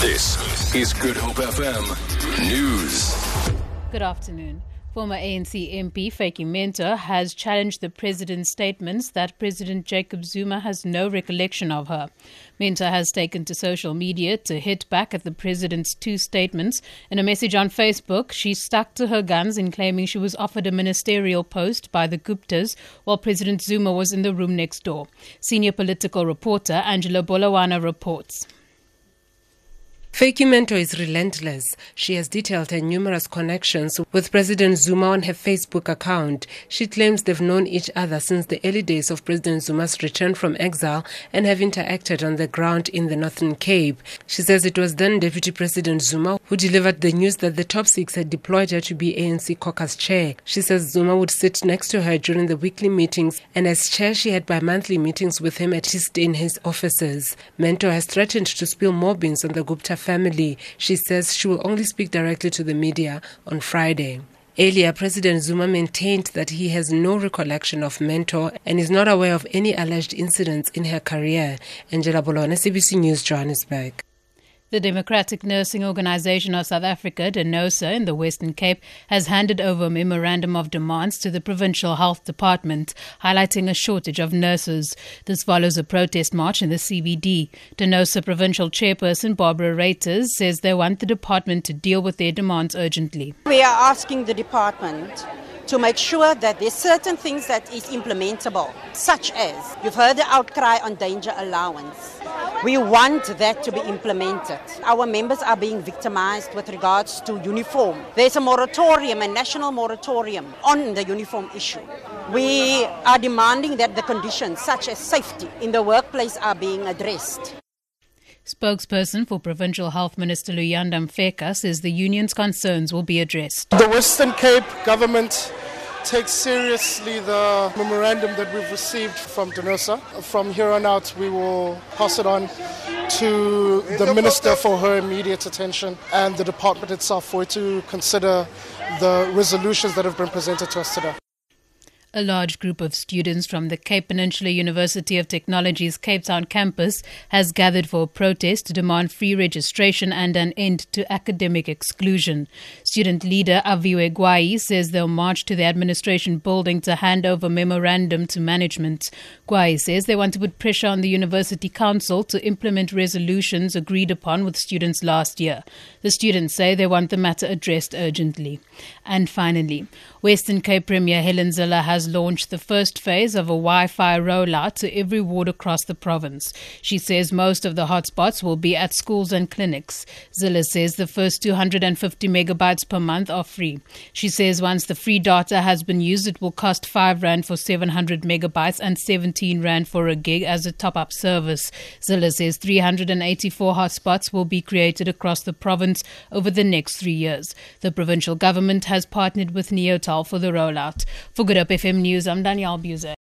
This is Good Hope FM News. Good afternoon. Former ANC MP Vytjie Mentor has challenged the president's statements that President Jacob Zuma has no recollection of her. Mentor has taken to social media to hit back at the president's two statements. In a message on Facebook, she stuck to her guns in claiming she was offered a ministerial post by the Guptas while President Zuma was in the room next door. Senior political reporter Angela Bolawana reports. Vytjie Mentor is relentless. She has detailed her numerous connections with President Zuma on her Facebook account. She claims they've known each other since the early days of President Zuma's return from exile and have interacted on the ground in the Northern Cape. She says it was then Deputy President Zuma who delivered the news that the top six had deployed her to be ANC caucus chair. She says Zuma would sit next to her during the weekly meetings, and as chair, she had bi monthly meetings with him at his in his offices. Mentor has threatened to spill more beans on the Gupta family. She says she will only speak directly to the media on Friday. Earlier, President Zuma maintained that he has no recollection of Mentor and is not aware of any alleged incidents in her career. Angela Bolawana, SABC News, Johannesburg. The Democratic Nursing Organization of South Africa, DENOSA, in the Western Cape, has handed over a memorandum of demands to the Provincial Health Department, highlighting a shortage of nurses. This follows a protest march in the CBD. DENOSA Provincial Chairperson Barbara Reiters says they want the department to deal with their demands urgently. We are asking the department to make sure that there's certain things that is implementable, such as you've heard the outcry on danger allowance. We want that to be implemented. Our members are being victimized with regards to uniform. There's a moratorium, a national moratorium on the uniform issue. We are demanding that the conditions, such as safety in the workplace, are being addressed. Spokesperson for Provincial Health Minister Luyanda Mfeka says the union's concerns will be addressed. The Western Cape government takes seriously the memorandum that we've received from DENOSA. From here on out, we will pass it on to the Minister for her immediate attention and the department itself for it to consider the resolutions that have been presented to us today. A large group of students from the Cape Peninsula University of Technology's Cape Town campus has gathered for a protest to demand free registration and an end to academic exclusion. Student leader Aviwe Gwai says they'll march to the administration building to hand over memorandum to management. Gwai says they want to put pressure on the University Council to implement resolutions agreed upon with students last year. The students say they want the matter addressed urgently. And finally, Western Cape Premier Helen Zille has launched the first phase of a Wi Fi rollout to every ward across the province. She says most of the hotspots will be at schools and clinics. Zille says the first 250 megabytes per month are free. She says once the free data has been used, it will cost 5 Rand for 700 megabytes and 17 Rand for a gig as a top up service. Zille says 384 hotspots will be created across the province over the next three years. The provincial government has partnered with Neotel for the rollout. For Good Hope FM News, I'm Danielle Buse.